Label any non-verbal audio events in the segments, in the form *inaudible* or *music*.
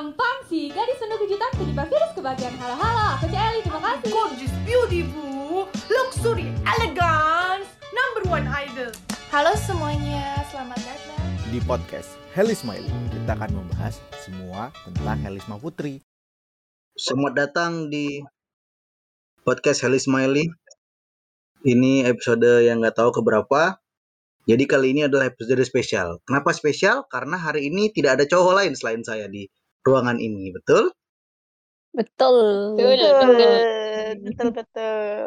Gampang sih, gadis penuh kejutan penyebab virus kebahagiaan. Halo halo, aku Celi, terima kasih. Gorgeous, beautiful, luxury, elegance, number one idol. Halo semuanya, selamat datang di podcast Heli Smiley. Kita akan membahas semua tentang Helisma Putri. Selamat datang di podcast Heli Smiley. Ini episode yang nggak tahu keberapa. Jadi kali ini adalah episode spesial. Kenapa spesial? Karena hari ini tidak ada cowok lain selain saya di ruangan ini, betul? Betul. Betul, betul, betul.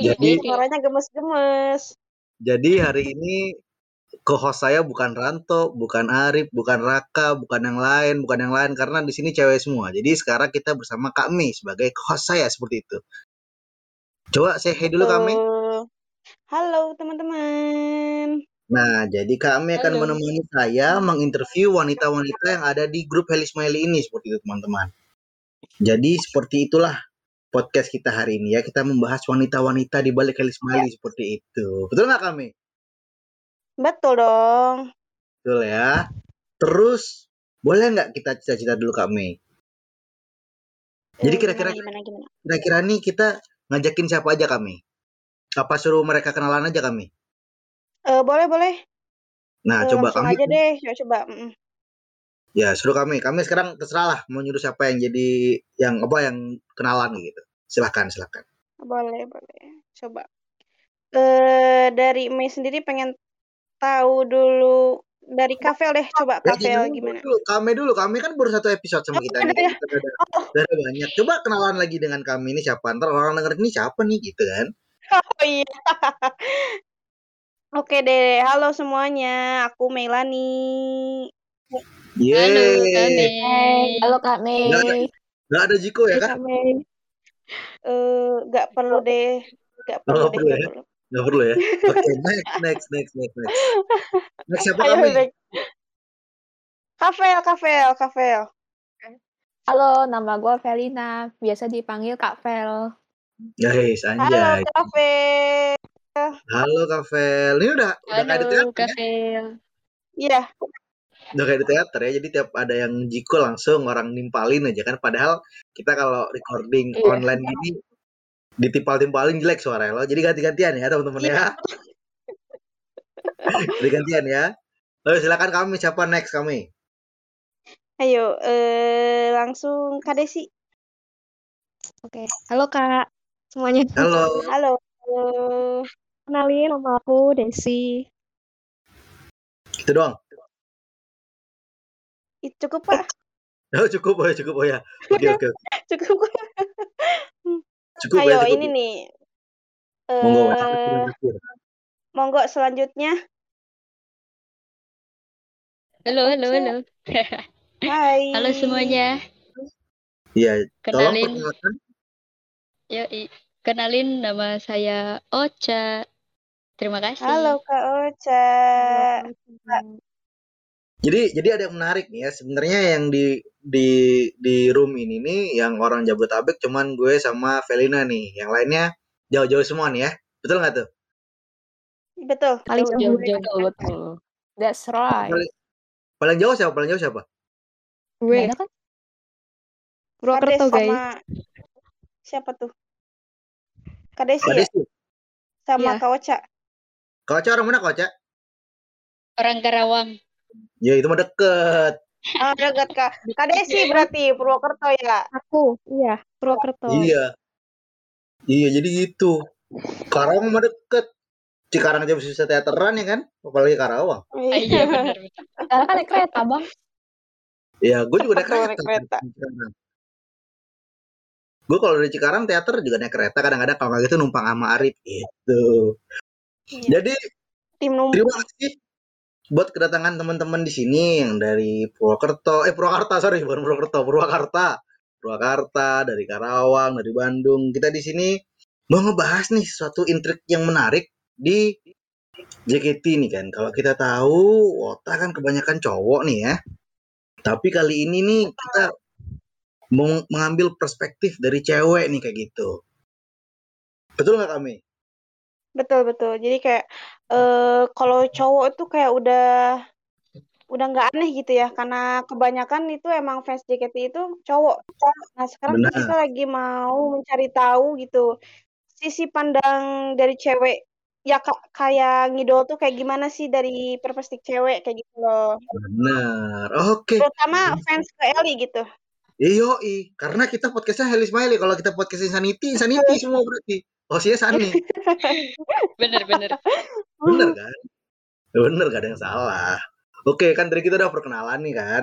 Jadi, Suaranya gemes-gemes. jadi hari ini co-host saya bukan Ranto, bukan Arif, bukan Raka, bukan yang lain, bukan yang lain karena di sini cewek semua. Jadi sekarang kita bersama Kak Mi sebagai host saya seperti itu. Coba saya hey dulu Kak Mi. Betul. Halo teman-teman. Nah, jadi kami akan Halo. menemani saya menginterview wanita-wanita yang ada di grup Heli Smiley ini seperti itu teman-teman. Jadi seperti itulah podcast kita hari ini ya. Kita membahas wanita-wanita di balik Heli Smiley seperti itu. Betul nggak kami? Betul dong. Betul ya. Terus boleh nggak kita cita-cita dulu kami? Jadi Eh, kira-kira gimana gimana? kira-kira nih kita ngajakin siapa aja kami? Apa suruh mereka kenalan aja kami? Eh, boleh boleh. Nah, Eh, coba langsung kami aja deh, coba coba. Ya, suruh kami. Kami sekarang terserah lah mau nyuruh siapa yang jadi yang apa yang kenalan gitu. Silahkan, silahkan. Boleh boleh. Coba. Eh dari Mei sendiri pengen tahu dulu dari Kavel deh, coba Ya, Kavel gimana? Dulu, kami dulu. Kami kan baru satu episode sama Oh, kita ya? Udah, udah ada banyak. Coba kenalan lagi dengan kami ini siapa. Ntar orang denger ini siapa nih gitu kan. *laughs* Oh iya. *laughs* Oke deh, halo semuanya. Aku Melani. Yeay. Halo Kak Mei. Ada, nggak ada Jiko ya kan? Eh, nggak perlu deh, nggak perlu deh, perlu ya? perlu. Nggak perlu ya? *laughs* Oke, next, next, next, next, next. Next siapa Ayo, kami? next. Kavel, Kavel, Kavel. Halo, nama gue Felina. Biasa dipanggil Kak Vel. Guys, Halo, anjay. Kavel. Halo Kak. Ini udah udah kayak di teater ya? Iya, udah kayak di teater ya jadi tiap ada yang jiko langsung orang nimpalin aja kan padahal kita kalau recording Iya. online gini ditimpal-timpalin jelek suara lo jadi ganti-gantian ya teman-teman ya *laughs* jadi gantian ya Lalu silakan kami siapa next kami ayo, eh, langsung Kak Desi. Oke, halo Kak semuanya. halo Halo. Kenalin nama aku Desi. itu doang Ih, Cukup, Pak. *laughs* oh cukup oh ya cukup oh ya oke oke oke. *laughs* Cukup. cukup Ayo, ya cukup ini nih. monggo Eh, monggo selanjutnya. Halo, halo, halo. *laughs* Hai. Halo semuanya. iya Kenalin, yoi. Kenalin nama saya Ocha. Terima kasih. Halo Kak Ocha. Jadi jadi ada yang menarik nih ya sebenarnya yang di di di room ini nih yang orang Jabodetabek cuman gue sama Felina nih. Yang lainnya jauh-jauh semua nih ya. Betul nggak tuh? Betul. Paling betul. jauh Betul. That's right. Paling, paling jauh siapa? Paling jauh siapa? gue kan? Purwokerto guys. sama siapa tuh? Kak Desi Kak ya? Desi. Sama Iya. Kak Ocha orang mana Kak Ocha? Orang Karawang. Ya itu mah deket. Ah, dekat Kak. Kak Desi berarti Purwokerto ya. Aku, iya Purwokerto. Iya. Iya jadi gitu. Karawang mah deket. Cikarang aja bisa teateran ya kan? Apalagi Karawang. Ah, iya benar. Sekarang kan naik kereta, Bang. Ya gue juga naik kereta. naik kereta. Gue kalau dari Cikarang teater juga naik kereta kadang-kadang kalau nggak gitu numpang sama Arif gitu. Iya. Jadi Tim. Terima kasih buat kedatangan teman-teman di sini yang dari Purwokerto, eh Purwakarta sorry bukan Purwokerto, Purwakarta, Purwakarta, dari Karawang, dari Bandung. Kita di sini mau ngebahas nih suatu intrik yang menarik di JKT nih kan. Kalau kita tahu Wota kan kebanyakan cowok nih ya. Tapi kali ini nih kita mau mengambil perspektif dari cewek nih kayak gitu. Betul nggak kami? Betul betul. Jadi kayak eh kalau cowok tuh kayak udah udah nggak aneh gitu ya karena kebanyakan itu emang fans JKT itu cowok. Nah sekarang Benar. kita lagi mau mencari tahu gitu sisi pandang dari cewek ya ka- kayak ngidol tuh kayak gimana sih dari perspektif cewek kayak gitu loh. Benar. Oke. Terutama fans ke Ellie gitu. Iyo, karena kita podcastnya Heli Smiley. Kalau kita podcast Insanity, Insanity semua berarti. Hostnya Sani. *laughs* Bener bener. Bener kan? Bener, gak ada yang salah. Oke, kan tadi kita udah perkenalan nih kan.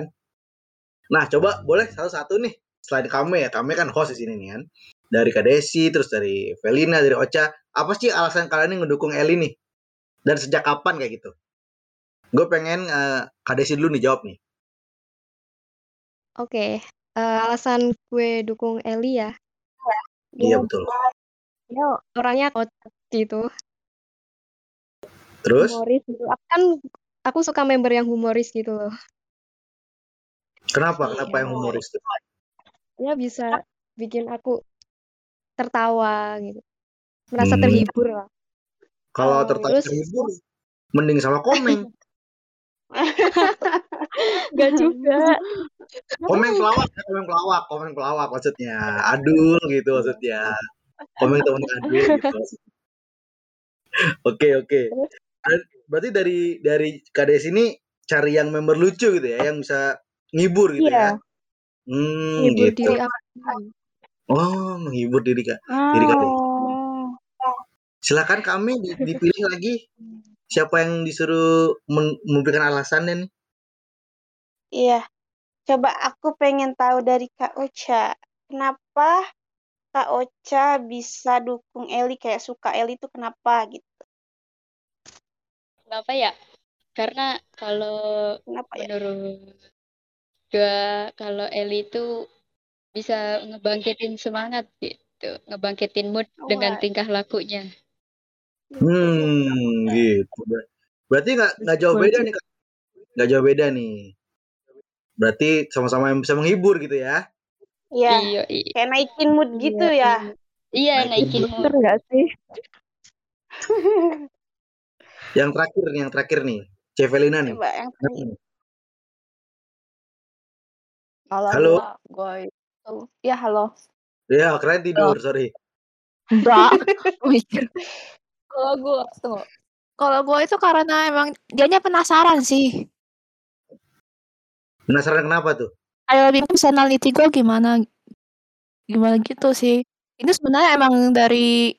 Nah, coba boleh satu-satu nih. Selain kami ya, kami kan host di sini nih kan. Dari Kak Desi, terus dari Velina, dari Ocha. Apa sih alasan kalian nih ngedukung Eli nih? Dan sejak kapan kayak gitu? Gue pengen eh, Kak Desi dulu nih jawab nih. Oke, eh, alasan gue dukung Eli ya. Iya, betul. Dia orangnya kocak gitu, Terus, humoris gitu. Aku kan aku suka member yang humoris gitu loh. kenapa? Kenapa yang humoris tuh? Dia bisa bikin aku tertawa gitu. Merasa Hmm. terhibur lah. Kalau Oh, tertarik terus- terhibur, mending sama komeng. *laughs* Gak juga. Komeng pelawak, ya, komeng pelawak, komeng pelawak maksudnya. Adul gitu maksudnya. Komeng teman gitu. Oke, oke. Berarti dari dari KDS ini cari yang member lucu gitu ya, yang bisa ngibur gitu Iya. ya. Hmm, Hibur gitu. diri aku. Oh, menghibur diri Kak. Diri Kak. Oh. Silakan kami di- dipilih lagi siapa yang disuruh memberikan alasannya nih. Iya. Coba aku pengen tahu dari Kak Ocha. Kenapa Kak Ocha bisa dukung Eli kayak suka Eli itu kenapa gitu? Kenapa ya? Karena kalau Kenapa ya? menurut gua kalau Eli itu bisa ngebangkitin semangat gitu, ngebangkitin mood dengan Wah. tingkah lakunya. Hmm, gitu. Ber- Berarti nggak nggak jauh beda nih Kak. Nggak jauh beda nih. Berarti sama-sama yang bisa menghibur gitu ya. Iya. Iya, iya, Kayak naikin mood gitu ya. iya Naikin naikin Bener mood. gak sih? *laughs* Yang terakhir nih, yang terakhir nih. Cevelina nih. Coba yang? Kalau Halo? gua itu, ya halo. Ya, keren tidur, sorry. Enggak, mikir. *laughs* Kalau gua, tunggu. Kalau gua itu karena emang dianya penasaran sih. Penasaran kenapa tuh? Kayak lebih personality gua gimana, gimana gitu sih. Ini sebenarnya emang dari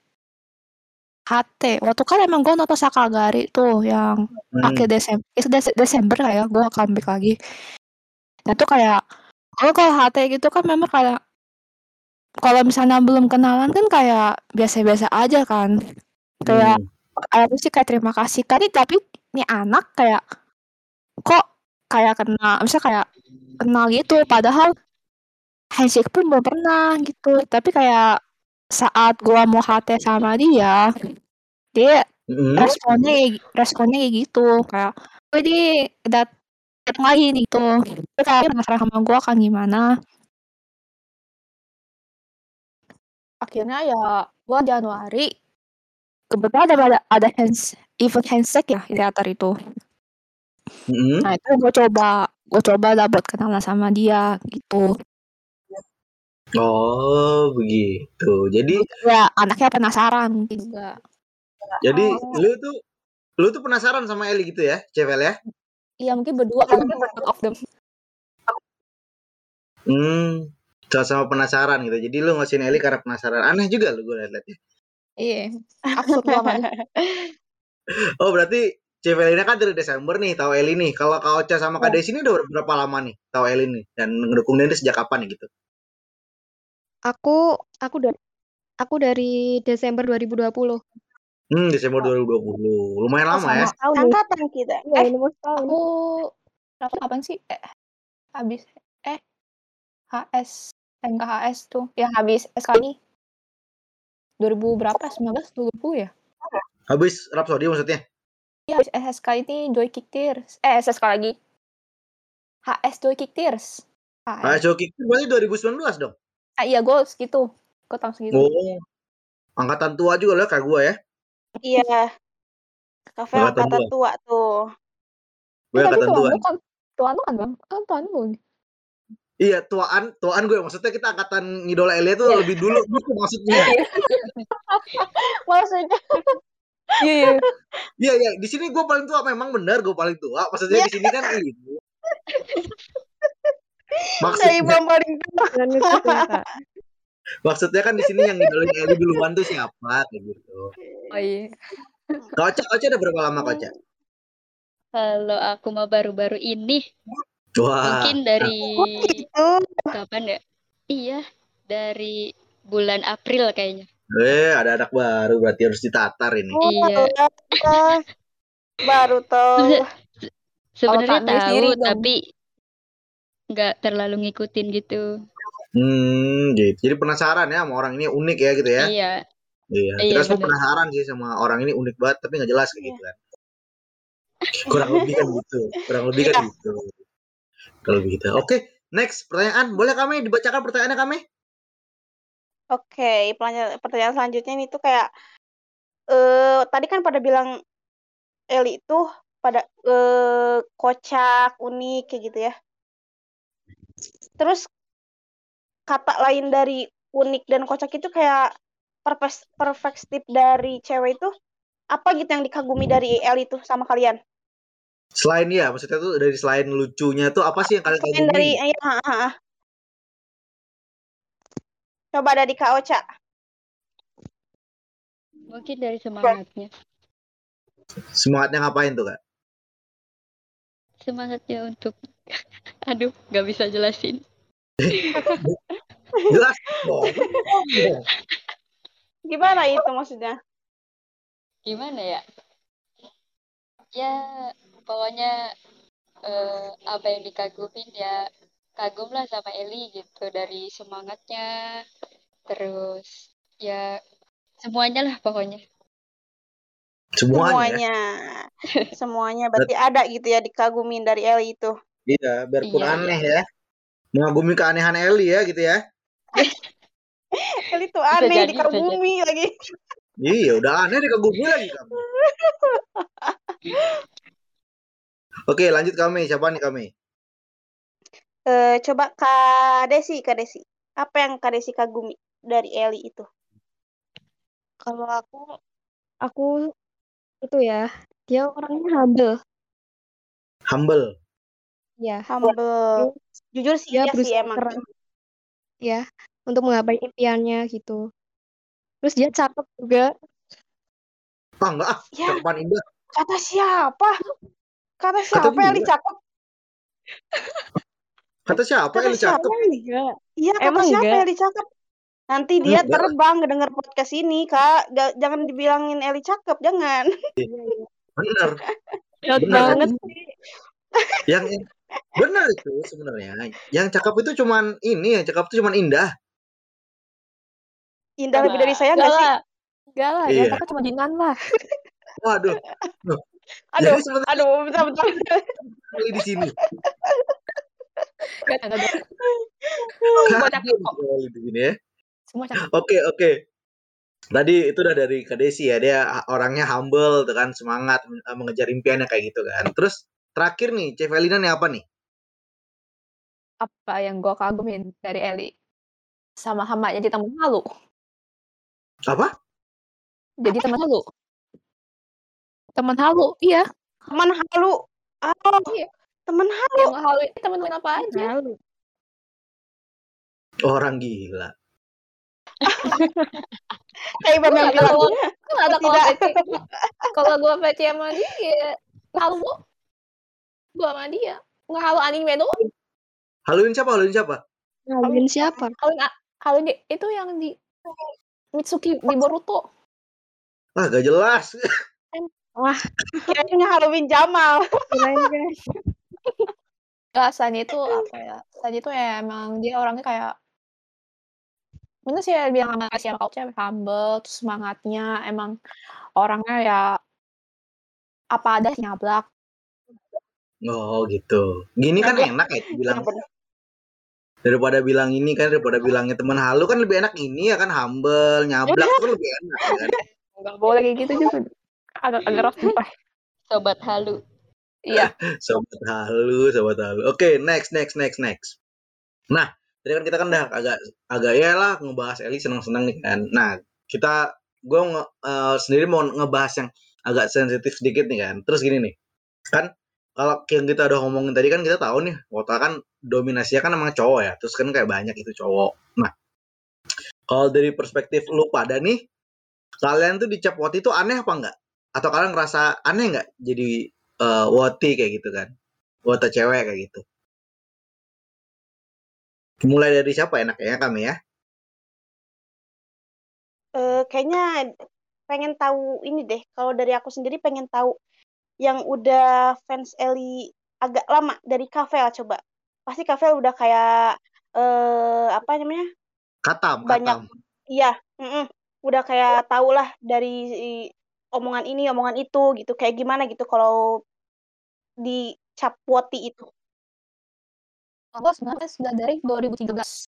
HT. Waktu kan emang gua nonton Sakagari tuh yang Hmm. akhir Desember, itu Des- Desember kayak gua comeback lagi. Nah tuh kayak kalau kalau HT gitu kan memang kayak kalau misalnya belum kenalan kan kayak biasa-biasa aja kan. Kayak Hmm. aku sih kayak terima kasih kan tapi nih anak kayak kok kayak kenal misalnya kayak kenal gitu. Padahal handshake pun belum pernah gitu. Tapi kayak saat gua mau HT sama dia dia Hmm. responnya responnya kayak gitu. Kayak gue di dat lagi nih gitu. Terus kayak penasaran sama gua kan gimana? Akhirnya ya gua Januari kebetulan ada ada, ada hands, event handshake ya di teater itu Hmm. nah itu gue coba gue coba lah buat kenalan sama dia gitu Oh, begitu. Jadi, ya anaknya penasaran mungkin juga jadi Oh. lu tuh lu tuh penasaran sama Eli gitu ya, Cevel ya? iya mungkin berdua kan both of them Hmm. Sama-sama penasaran gitu. Jadi lu ngasihin Eli karena penasaran. Aneh juga lu gue liat-liat ya. iya absurd banget Oh, berarti Cevelina kan dari Desember nih tahu Eli nih. Kalau Kak Ocha sama Kak Iya. Desi ini udah berapa lama nih tahu Eli nih dan ngedukung dia ini sejak kapan nih gitu? Aku aku dari aku dari Desember 2020. Hmm, Desember 2020. Lumayan Oh, lama ya. sama tahun nih Angkatan kita. Iya, Eh, ini aku berapa kapan sih eh habis eh HS MKHS tuh yang habis SK ini 2000 berapa 19 20 ya Habis Rhapsody maksudnya. Iya habis SSK ini Joy Kick Tears eh SSK lagi HS Joy Kick Tears Ah, HS Joki itu berarti 2019 dong. ah, iya gue segitu gue tahun segitu Oh. Angkatan tua juga lah kayak gua ya. Iya. Kafe Angkatan angkatan tua tuh. Gue tapi angkatan tua. gue kan tuan lu kan bang kan tuan lu Iya, tuaan, tuaan gue maksudnya kita angkatan ngidola Elia tuh lebih dulu gitu maksudnya. *laughs* Maksudnya iya iya Iya, iya, di sini gue paling tua memang benar gue paling tua. Maksudnya di sini kan ini. saya Maksudnya, belum paling tua. Maksudnya kan di sini yang ngidolain Eli duluan tuh siapa kayak gitu. oh iya Koca, Koca udah berapa lama Koca? Kalau aku mau baru-baru ini Wah, mungkin dari Itu kapan ya? Iya, dari bulan April kayaknya. Eh ada anak baru berarti harus ditatar ini. Iya. Wah, baru tahu. Sebenarnya Kak Nais tahu diri dong. tapi nggak terlalu ngikutin gitu. Hmm, gitu. Jadi penasaran ya sama orang ini unik ya gitu ya. Iya. Iya, Iya, kita semua bener. penasaran sih sama orang ini unik banget tapi nggak jelas kayak gitu kan. Kurang lebih kan gitu. Kurang lebih kan gitu. Kurang lebih gitu. Oke, next pertanyaan. Boleh kami dibacakan pertanyaannya kami? Oke, pertanyaan, pertanyaan selanjutnya ini tuh kayak eh tadi kan pada bilang Eli itu pada eh kocak, unik kayak gitu ya. Terus kata lain dari unik dan kocak itu kayak perfect perfektif dari cewek itu apa gitu yang dikagumi dari Eli itu sama kalian? Selain ya, maksudnya tuh dari selain lucunya tuh apa sih yang kalian Selain kagumi? dari eh, ha, ha, ha. Coba dari Kak Ocha. Mungkin dari semangatnya. Semangatnya ngapain tuh kak? Semangatnya untuk *laughs* aduh, nggak bisa jelasin. *laughs* Jelas dong. *laughs* Gimana itu maksudnya? Gimana ya? Ya, pokoknya eh, apa yang dikagumin ya kagum lah sama Eli gitu dari semangatnya terus ya semuanya lah pokoknya Semuanya. ya? Semuanya. *laughs* Semuanya berarti ada gitu ya dikagumin dari Eli itu. Iya, biarpun Iya, aneh ya. Mengagumi keanehan Eli ya gitu ya. *laughs* Eli tuh Bisa aneh jadi, bisa dikagumi lagi. Iya, udah aneh dikagumi lagi kamu. *laughs* Oke, lanjut kami. Siapa nih kami? Eh coba Kak Desi, Kak Desi. Apa yang Kak Desi kagumi dari Eli itu? Kalau aku, aku itu ya, dia orangnya humble. Humble. Ya, Humble. Jujur sih dia iya sih emang. keras. Ya, untuk menggapai impiannya gitu. Terus dia cakep juga. Ah, enggak ah. Ya. Cakepan indah. Kata siapa? Kata siapa dia. Eli cakep? Kata siapa Kata Eli cakep? Iya, kata Emang siapa enggak? Eli cakep? Nanti dia Enggak. terbang ngedenger podcast ini, Kak. Ga- jangan dibilangin Eli cakep, jangan. Bener. Jauh Bener. banget sih. Yang bener itu sebenarnya. Yang cakep itu cuman ini, yang cakep itu cuman indah. Indah lebih dari saya Enggak nggak sih? lah. Enggak lah, Iya. ya tapi cuma jinan lah. Waduh. Aduh, aduh, bentar, bentar. Di sini. Semua cakep kok. Ya. Semua cakep. Oke, oke. Tadi itu udah dari Kak Desi ya, dia orangnya humble tuh kan, semangat eh, mengejar impiannya kayak gitu kan. Terus terakhir nih, Chef Elina nih apa nih? Apa yang gua kagumin dari Eli? Sama-sama jadi teman halu. Apa? Jadi teman halu. Teman halu, iya. Teman halu. Oh, Iya. Teman halu. Yang halu itu teman-teman apa aja. Malu. Orang gila. *laughs* Kayak Iya, bilang. kalau ada kalau. Kalau gua PC sama dia, ya halu gua sama dia. Nggak halu anime doang. Haluin siapa? Haluin siapa? Ngawin siapa? Haluin, haluin itu yang di Mitsuki di Boruto. Ah, gak jelas. *laughs* Kayaknya Halloween Jamal. *laughs* Gak, itu apa ya? Sanya itu ya emang dia orangnya kayak Bener sih ya bilang sama kau cewek humble, terus semangatnya emang orangnya ya apa ada nyablak. Oh, gitu. Gini kan enak ya bilang daripada bilang ini kan daripada bilangnya teman halu kan lebih enak ini ya kan humble, nyablak tuh *laughs* kan lebih enak kan. Enggak boleh kayak gitu juga. Agak agak rough sobat halu Iya. *laughs* sobat halu, sobat halu. Oke, next, next, next, next. Nah, tadi kan kita kan udah agak agak ya lah ngebahas Eli senang-senang nih kan. Nah, kita gue nge, eh, sendiri mau ngebahas yang agak sensitif sedikit nih kan. Terus gini nih, kan kalau yang kita udah ngomongin tadi kan kita tahu nih, Wota kan dominasinya kan emang cowok ya. Terus kan kayak banyak itu cowok. Nah, kalau dari perspektif lu pada nih, kalian tuh dicap Woti itu aneh apa enggak? Atau kalian ngerasa aneh nggak jadi eh, Woti kayak gitu kan? Wota cewek kayak gitu. Mulai dari siapa enaknya kami ya? Eh, kayaknya pengen tahu ini deh. Kalau dari aku sendiri pengen tahu yang udah fans Ellie agak lama dari Kavel coba. Pasti Kavel udah kayak eh apa namanya? Katam, Banyak katam. iya, udah kayak tau lah dari omongan ini, omongan itu gitu. Kayak gimana gitu kalau dicap Woti itu. Aku sebenarnya sudah dari 2013.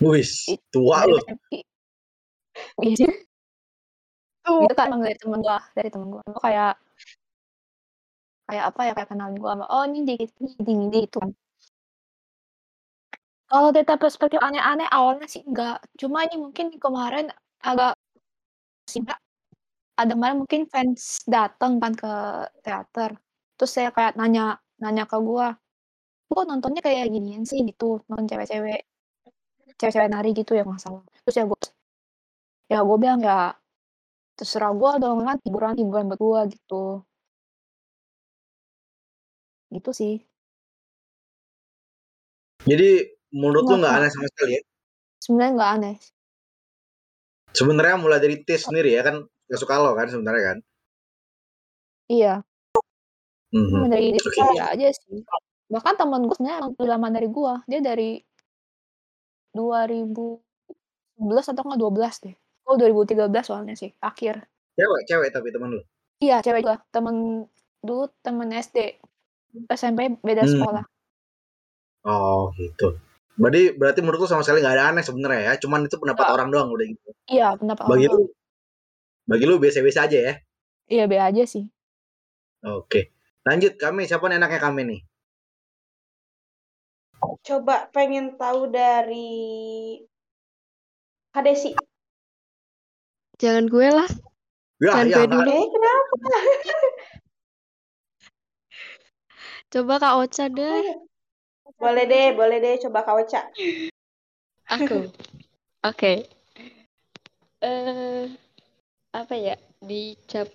Wis, It- tua lu. Iya. Itu kan emang dari temen gua, dari temen gua. Gua kayak kayak apa ya kayak kenalin gua sama oh ini di ini di ini itu kan. Kalau dari perspektif aneh-aneh awalnya sih enggak. Cuma ini mungkin kemarin agak sih enggak. Ada kemarin mungkin fans datang kan ke teater. Terus saya kayak nanya nanya ke gua, "Lu kok nontonnya kayak ginian sih?" gitu, nonton cewek-cewek cewek-cewek nari gitu ya nggak salah. Terus ya gua ya gua bilang ya terserah gua dong kan hiburan hiburan buat gua gitu. Gitu sih. Jadi menurut lu Nggak nggak nggak aneh sama sekali ya? sebenarnya nggak aneh. Sebenarnya mulai dari tes sendiri ya kan nggak suka lo kan sebenarnya kan? Iya, Mhm. cuma dari diri Oke. dia aja sih. Bahkan temen gua sebenarnya emang lebih lama dari gua. Dia dari 2011 atau enggak 12 deh. Oh 2013 soalnya sih, akhir. Cewek, cewek tapi teman lu. Iya, cewek juga. Temen dulu temen SD. SMP beda Hmm. sekolah. Oh gitu. Berarti berarti menurut lu sama sekali nggak ada aneh sebenarnya ya? Cuman itu pendapat orang doang udah gitu. Iya, pendapat orang Bagi lu, doang. Bagi lu biasa-biasa aja ya? Iya, be aja sih. Oke. Lanjut kami siapa nih enaknya kami nih? Coba pengen tahu dari Kadesi. Jangan gue lah. Ya, Jangan ya gue nggak dulu. Eh, kenapa? *laughs* Coba Kak Ocha deh. Boleh deh, boleh deh. Coba Kak Ocha. Aku. *laughs* Oke. Eh apa ya? Dicap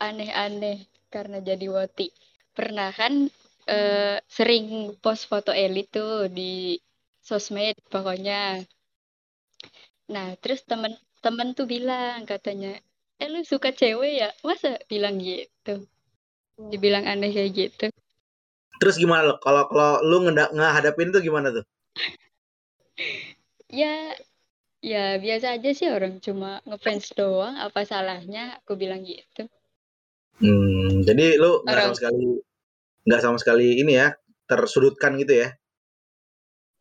aneh-aneh karena jadi woti. Pernah kan eh sering post foto Eli tuh di sosmed pokoknya. Nah, terus temen-temen tuh bilang katanya, "Eh lu suka cewek ya?" Masa bilang gitu? Dibilang aneh kayak gitu. Terus gimana lo? Kalau kalau lu ngehadapin tuh gimana tuh? Ya, ya biasa aja sih orang cuma ngefans doang. Apa salahnya? Aku bilang gitu. Hmm, jadi lu nggak sama sekali nggak sama sekali ini ya tersudutkan gitu ya?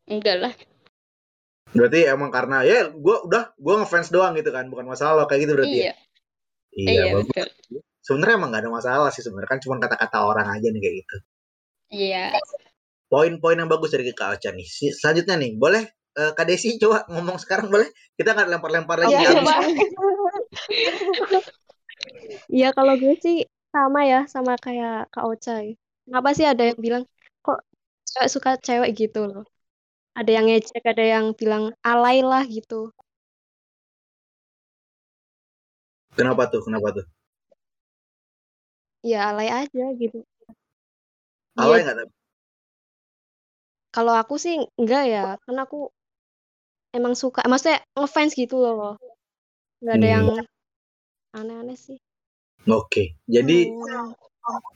enggak lah. Berarti emang karena ya gue udah gue ngefans doang gitu kan, bukan masalah lo kayak gitu berarti ya? Iya, Iya, iya bagus. betul. Sebenarnya emang gak ada masalah sih sebenarnya kan cuma kata-kata orang aja nih kayak gitu. Iya. Poin-poin yang bagus dari Kak Ocha nih. Selanjutnya nih, boleh eh, Kak Desi coba ngomong sekarang boleh? Kita nggak lempar-lempar lagi Iya. Iya kalau gue sih sama ya sama kayak Kak Ocha. ya. Kenapa sih ada yang bilang kok cewek suka cewek gitu loh. Ada yang ngejek, ada yang bilang alay lah gitu. Kenapa tuh? Kenapa tuh? Ya alay aja gitu. Alay Dia nggak tapi? kalau aku sih enggak ya, karena aku emang suka, maksudnya ngefans gitu loh. Nggak ada yang Hmm, aneh-aneh sih. Oke. Jadi Hmm.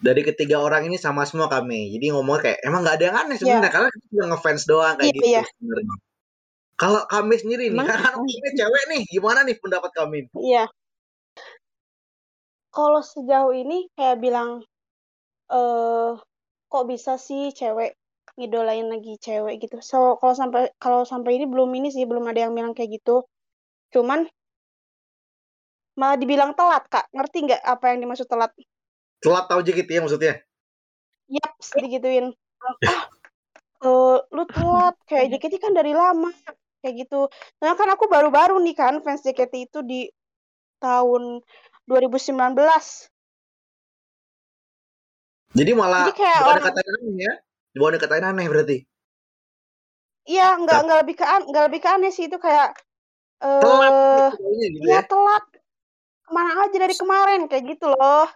dari ketiga orang ini sama semua kami. Jadi ngomong kayak emang nggak ada yang aneh Iya, sebenarnya karena kita cuma ngefans doang kayak iya, gitu iya. sebenarnya. Kalau kami sendiri nih, Emang kan kami cewek nih, gimana nih pendapat kami? Iya. Kalau sejauh ini kayak bilang, eh kok bisa sih cewek ngidolain lagi cewek gitu. So, kalau sampai kalau sampai ini belum ini sih, belum ada yang bilang kayak gitu. Cuman malah dibilang telat, Kak. Ngerti nggak apa yang dimaksud telat? telat tahu JKT ya maksudnya Yap, digituin. Ah, *coughs* eh, lu telat kayak JKT kan dari lama kayak gitu. Nah kan aku baru-baru nih kan fans JKT itu di tahun 2019. jadi malah Jadi kayak orang aneh ya bukan dikatain aneh berarti. Iya nggak nggak lebih ke an- nggak lebih ke aneh sih itu kayak telat eh gitu iya ya. telat. Ke mana aja dari kemarin kayak gitu loh.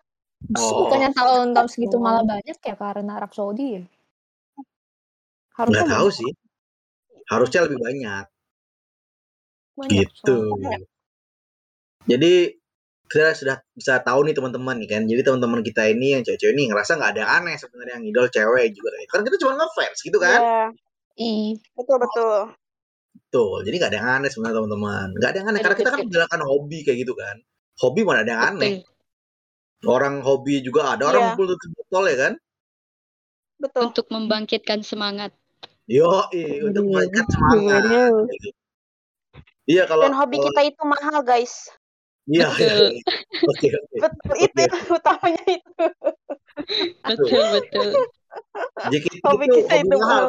oh. Bukannya tahun-tahun segitu malah banyak ya karena Arab Saudi ya? Harusnya nggak tahu banyak. sih. Harusnya lebih banyak. Banyak gitu. soalnya. jadi kita sudah bisa tahu nih teman-teman nih kan jadi teman-teman kita ini yang cewek-cewek ini ngerasa nggak ada yang aneh sebenarnya yang idol cewek juga kan kita cuma ngefans gitu kan Iya, Ih, betul betul. Betul. Jadi nggak ada yang aneh sebenarnya teman-teman. Nggak ada yang aneh karena kita kan menjalankan hobi kayak gitu kan. Hobi mana ada yang aneh. Betul. Orang hobi juga ada orang Iya. ngumpul tutup botol ya kan. Betul. Untuk membangkitkan semangat. Yo, untuk mengangkat semangat. Iya kalau Dan hobi kalau- kita itu mahal, guys. Iya. Betul. Oke oke. Betul itu utamanya itu. Betul, betul. JKT Hobi itu kita hobi itu mahal.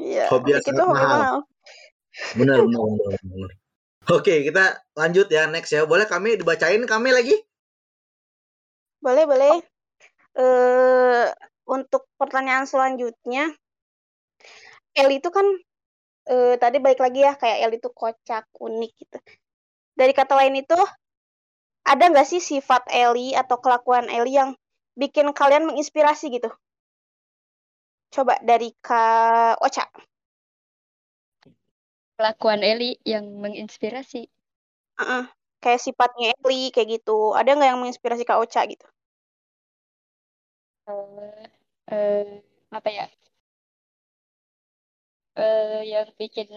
Iya, Hobi kita sangat hobi mahal. mahal. Benar benar benar. benar. Oke kita lanjut ya next ya. Boleh kami dibacain kami lagi? Boleh, boleh. Eh untuk pertanyaan selanjutnya, Eli itu kan eh tadi balik lagi ya kayak Eli itu kocak, unik gitu. Dari kata lain itu ada nggak sih sifat Eli atau kelakuan Eli yang bikin kalian menginspirasi gitu? Coba dari Kak Ocha. Kelakuan Eli yang menginspirasi. Heeh. Kayak sifatnya Eli kayak gitu. Ada nggak yang menginspirasi Kak Ocha gitu? Eh, eh, apa ya? Eh, yang bikin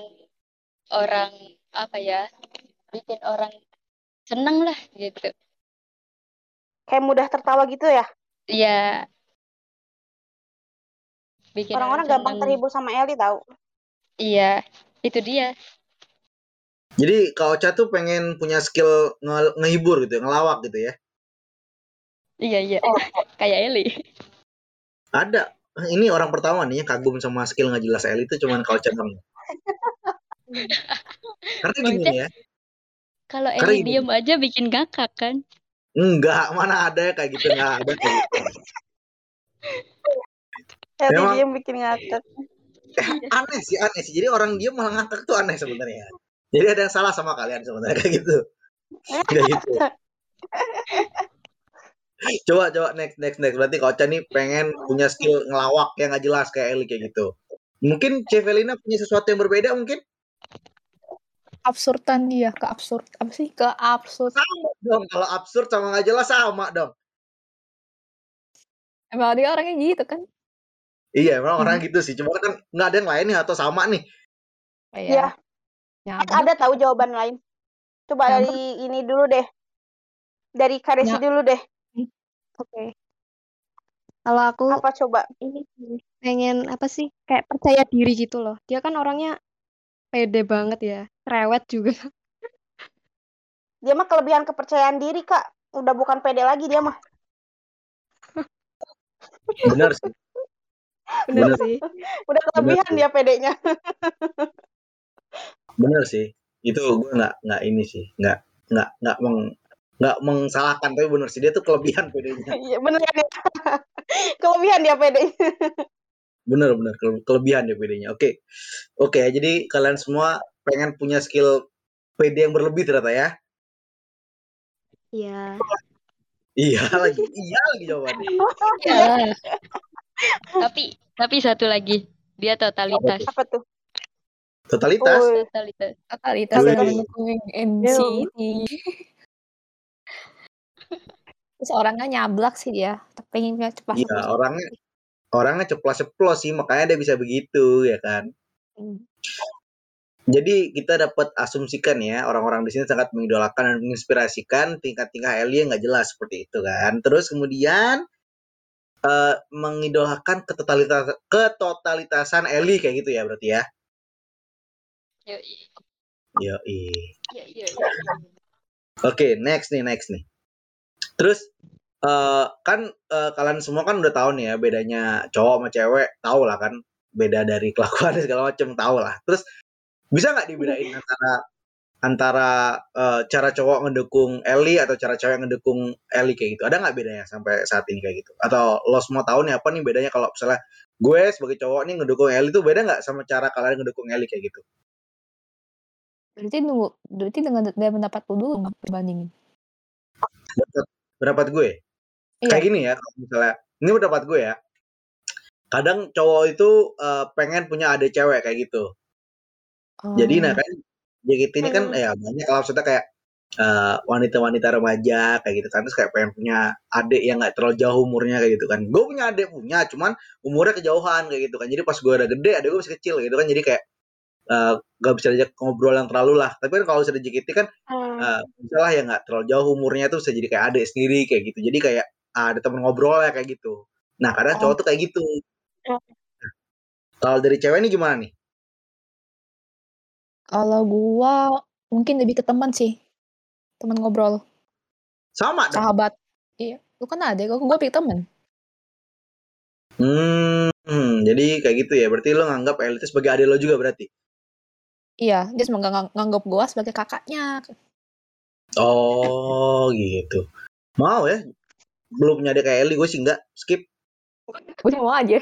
orang apa ya? Bikin orang seneng lah gitu. Kayak mudah tertawa gitu ya? Iya, bikin orang Orang-orang gampang terhibur sama Eli tahu. Iya, itu dia. Jadi Kak Ocha tuh pengen punya skill nge- ngehibur gitu, ya, ngelawak gitu ya. Iya, iya. *laughs* Kayak Eli. Ada. Ini orang pertama nih yang kagum sama skill nggak jelas Eli itu cuman Kak Ocha doang. *laughs* Karena gini ya, Kalau Eli diem aja bikin ngakak kan? enggak, mana ada ya kayak gitu, enggak ada kayak gitu. Eli Memang- diem bikin ngakak. Aneh sih, aneh sih. Jadi orang dia malah ngakak tuh aneh sebenarnya. Jadi ada yang salah sama kalian sebenarnya *laughs* kayak gitu. Kayak gitu. Coba coba next next next berarti Kak Ocha nih pengen punya skill ngelawak yang nggak jelas kayak Eli kayak gitu. Mungkin Cevelina punya sesuatu yang berbeda mungkin? Absurdan dia ke absurd apa sih ke absurd Sama dong kalau absurd sama nggak jelas sama dong. emang dia orangnya gitu kan Iya, emang orang gitu sih. Cuma kan nggak ada yang lain nih atau sama nih. Iya, ya ada tahu jawaban lain. Coba Yang dari ini dulu deh. Dari Karesi Ya. dulu deh. Oke. Kalau aku Apa coba? ini pengen apa sih kayak percaya diri gitu loh. Dia kan orangnya pede banget ya, cerewet juga. Dia mah kelebihan kepercayaan diri, Kak. Udah bukan pede lagi dia mah. *laughs* Benar sih. Bener Bener. sih. Udah kelebihan sih. dia pedenya. Bener sih. Itu gue nggak nggak ini sih. Nggak nggak nggak meng nggak mengsalahkan tapi bener sih dia tuh kelebihan pedenya. Iya, bener kan ya? *laughs* kelebihan dia pedenya. Bener bener kele- kelebihan dia pedenya. Oke oke jadi kalian semua pengen punya skill PD yang berlebih ternyata ya. Iya. Iya *laughs* lagi iya lagi jawabannya. Iyalah. Tapi tapi satu lagi, dia totalitas. Apa tuh? Totalitas. Oh, Totalitas. totalitas NCT terus orangnya nyablak sih dia pengen cepat Iya orangnya orangnya ceplos-ceplos sih makanya dia bisa begitu ya kan. Jadi kita dapat asumsikan ya orang-orang di sini sangat mengidolakan dan menginspirasikan tingkat-tingkah Eli yang nggak jelas seperti itu kan. Terus kemudian eh, mengidolakan ketotalitas ketotalitasan Eli kayak gitu ya berarti ya. Yoi. Yo iya, iya. Oke next nih next nih. Terus eh kan eh, kalian semua kan udah tahu nih ya bedanya cowok sama cewek, tahu lah kan beda dari kelakuan *laughs* segala macem tahu lah. Terus bisa nggak dibedain antara antara eh, cara cowok ngedukung Eli atau cara cewek ngedukung Eli kayak gitu? Ada nggak bedanya sampai saat ini kayak gitu? Atau lo semua tahu nih apa nih bedanya kalau misalnya gue sebagai cowok nih ngedukung Eli tuh beda nggak sama cara kalian ngedukung Eli kayak gitu? Berarti nunggu, berarti dengan dari pendapat lu dulu. Pendapat, pendapat gue Iya. kayak gini ya kalau misalnya ini pendapat gue ya. Kadang cowok itu eh, pengen punya adik cewek kayak gitu. Jadi nah Oh. kan JKT ini kan Hmm. ya banyak kalau maksudnya kayak eh, wanita-wanita remaja kayak gitu kan terus kayak pengen punya adik yang nggak terlalu jauh umurnya kayak gitu kan. Gue punya adik punya cuman umurnya kejauhan kayak gitu kan. Jadi pas gue udah gede adik gue masih kecil gitu kan. Jadi kayak eh, nggak bisa diajak ngobrol yang terlalu lah. Tapi kan kalau sudah JKT kan Hmm. eh, misalnya ya nggak terlalu jauh umurnya tuh bisa jadi kayak adik sendiri kayak gitu. Jadi kayak ada temen ngobrol ya kayak gitu. Nah kadang cowok tuh kayak gitu. Oh. Kalau dari cewek ini gimana nih? Kalau gua mungkin lebih ke teman sih. Teman ngobrol, Sama dong. sahabat. Iya, lu kan ada, gua gua pilih teman. Hmm, jadi kayak gitu ya. Berarti lo nganggap Eli itu sebagai adik lo juga berarti. Iya, dia semoga ngang- nganggap gua sebagai kakaknya. Oh, gitu. Mau ya? Belum punya adik kayak Eli, gue sih enggak. Skip. Gue sih mau aja.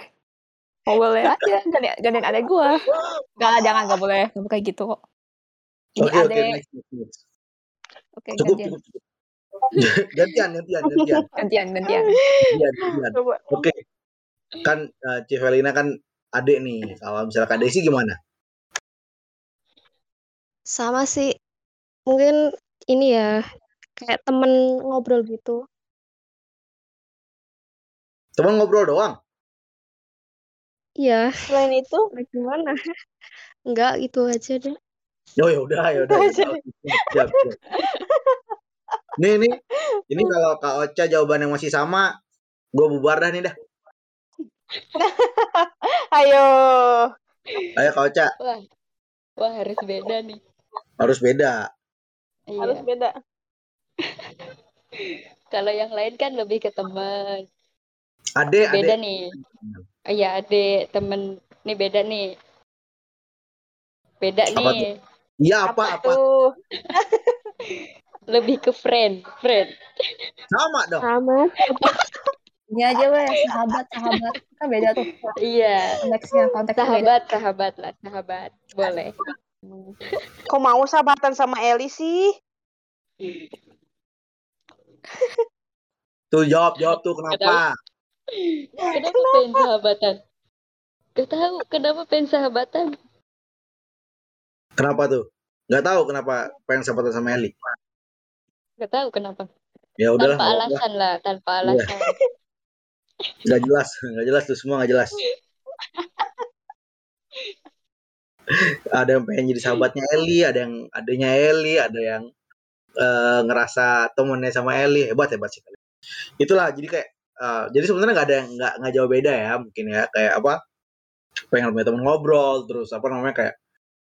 Mau boleh *laughs* aja, ganti gantiin adek gua. Enggak lah, jangan, nggak boleh. Nggak kayak gitu kok. Ini Oke, oke, adek, next, next, next. oke Cukup, gantian. cukup, cukup. *laughs* gantian, gantian, gantian. Gantian, gantian. Gantian. Oke. Kan eh, Civelina kan adik nih. Kalau misalnya Kak Desi gimana? Sama sih. Mungkin ini ya, kayak temen ngobrol gitu. Teman ngobrol doang. Iya, Selain itu, gimana? *laughs* Enggak, itu aja deh. Oh ya udah, ya udah. *laughs* Siap. Nih, nih. Ini kalau Kak Ocha jawaban yang masih sama, gue bubar dah nih dah. *laughs* ayo. Ayo Kak Ocha, Wah, wah harus beda nih. harus beda. Harus Iya. beda. Kalau yang lain kan lebih ke teman. Ade, Beda ade. nih. Oh, Iya, ade temen. Nih beda nih. Beda Apa nih. Iya apa, apa? tuh? *laughs* Lebih ke friend, friend. Sama dong. Sama. Ini aja weh, sahabat, sahabat. Kan beda tuh Iya. konteksnya, konteksnya beda. Sahabat, sahabat lah, sahabat. Boleh. Kok mau sahabatan sama Eli sih? Tuh jawab, jawab tuh kenapa? Kenapa pengen sahabatan? Gak tahu kenapa pengen sahabatan. Kenapa tuh? Gak tahu kenapa pengen sahabatan sama Eli. Gak tahu kenapa. Ya udahlah, Tanpa alasan lah, tanpa Iya. alasan. *laughs* Gak jelas, gak jelas tuh semua gak jelas. *laughs* ada yang pengen jadi sahabatnya Eli, ada yang adanya Eli, ada yang eh, ngerasa temennya sama Eli hebat hebat sih. Itulah jadi kayak eh, jadi sebenarnya nggak ada yang nggak nggak jauh beda ya mungkin ya kayak apa pengen punya teman ngobrol terus apa namanya kayak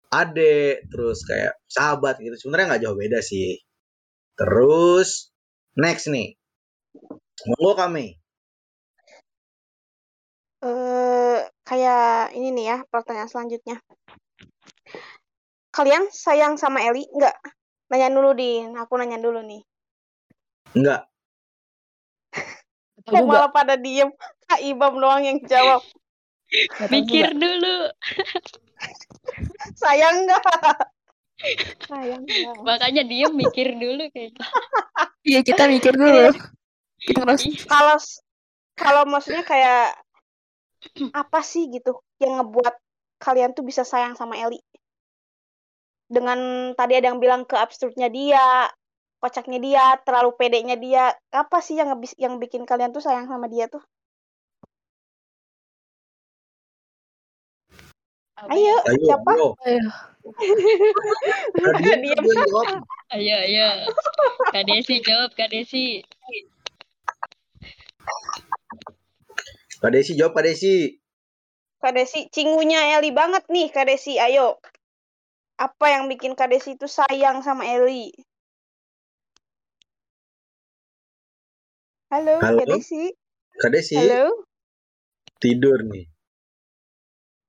ade terus kayak sahabat gitu sebenarnya nggak jauh beda sih. Terus next nih monggo kami Eh, kayak ini nih ya, pertanyaan selanjutnya. Kalian sayang sama Eli? Enggak. Nanya dulu, Din. Aku nanya dulu nih. enggak Gak Kok juga. malah pada diem? *laughs* Kak Ibam doang yang jawab. Gak *laughs* Mikir dulu. Sayang enggak? Sayang. enggak. Makanya dia mikir dulu kayaknya. Iya, kita mikir dulu. Kita harus Ih, Kalau kalau maksudnya kayak apa sih gitu yang ngebuat kalian tuh bisa sayang sama Eli? Dengan tadi ada yang bilang ke absurdnya dia, kocaknya dia, terlalu pedenya dia. Apa sih yang ngebis- yang bikin kalian tuh sayang sama dia tuh? Ayo, ayo siapa? ayo Ayo. Ayo, ayo. Kak Desi jawab, Kak Desi. Kak Desi jawab Kak Desi Kak Desi, cingunya Eli banget nih, Kak Desi. Ayo. Apa yang bikin Kak Desi itu sayang sama Eli? Halo, Halo? Kak Desi. Kak Desi Halo, tidur nih.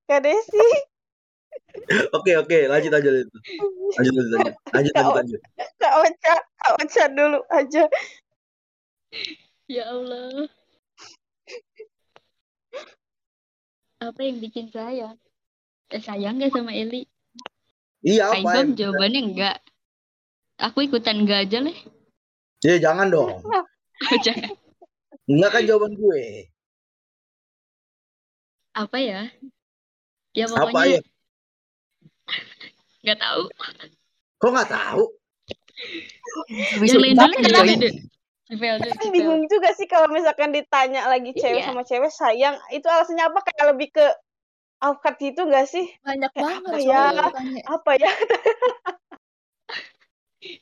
Kak Desi. *laughs* Oke oke lanjut aja lanjut lanjut lanjut lanjut lanjut Kak lanjut. Kak Ocha, Kak Ocha dulu aja. Ya Allah. Apa yang bikin sayang? Eh, sayang gak sama Eli? Iya apa Ibam yang jawabannya enggak. Aku ikutan enggak aja leh. Ya jangan dong. Oh, *laughs* jangan. Enggak kan jawaban gue. Apa ya? Ya Apa pokoknya ya? nggak tahu. Kok nggak tahu? Yang lain dulu, yang lain dulu. Cipel dulu, kan bingung juga sih kalau misalkan ditanya lagi cewek Iya. sama cewek sayang, itu alasannya apa kayak lebih ke awkward gitu gak sih? Banyak Kayak banget apa ya? jawabannya. Apa ya? *laughs*